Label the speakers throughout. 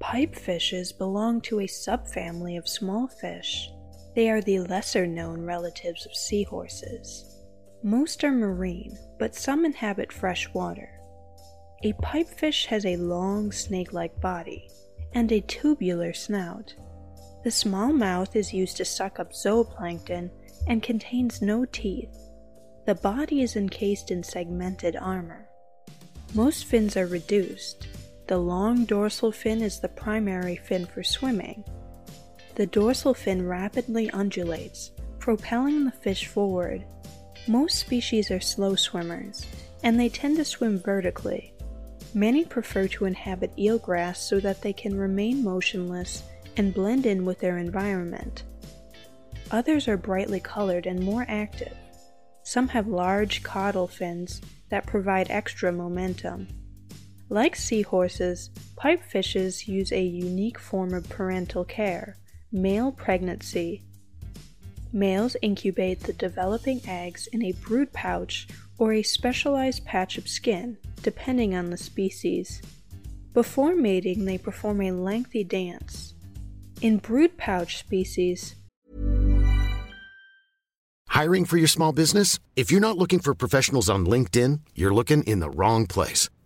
Speaker 1: Pipefishes belong to a subfamily of small fish. They are the lesser known relatives of seahorses. Most are marine, but some inhabit fresh water. A pipefish has a long snake like body and a tubular snout. The small mouth is used to suck up zooplankton and contains no teeth. The body is encased in segmented armor. Most fins are reduced. The long dorsal fin is the primary fin for swimming. The dorsal fin rapidly undulates, propelling the fish forward. Most species are slow swimmers, and they tend to swim vertically. Many prefer to inhabit eelgrass so that they can remain motionless and blend in with their environment. Others are brightly colored and more active. Some have large caudal fins that provide extra momentum. Like seahorses, pipefishes use a unique form of parental care male pregnancy. Males incubate the developing eggs in a brood pouch or a specialized patch of skin, depending on the species. Before mating, they perform a lengthy dance. In brood pouch species,
Speaker 2: Hiring for your small business? If you're not looking for professionals on LinkedIn, you're looking in the wrong place.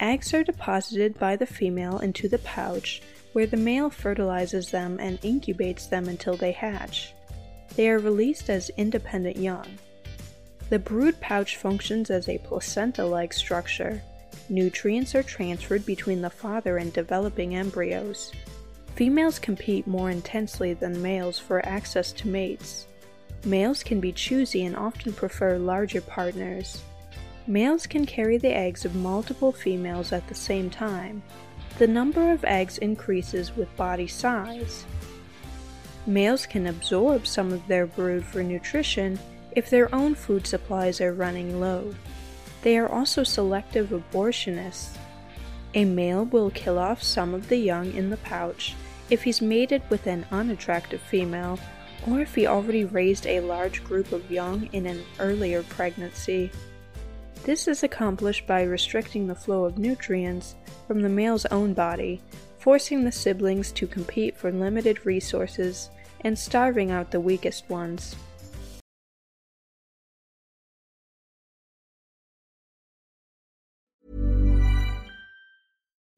Speaker 1: Eggs are deposited by the female into the pouch, where the male fertilizes them and incubates them until they hatch. They are released as independent young. The brood pouch functions as a placenta like structure. Nutrients are transferred between the father and developing embryos. Females compete more intensely than males for access to mates. Males can be choosy and often prefer larger partners. Males can carry the eggs of multiple females at the same time. The number of eggs increases with body size. Males can absorb some of their brood for nutrition if their own food supplies are running low. They are also selective abortionists. A male will kill off some of the young in the pouch if he's mated with an unattractive female or if he already raised a large group of young in an earlier pregnancy. This is accomplished by restricting the flow of nutrients from the male's own body forcing the siblings to compete for limited resources and starving out the weakest ones.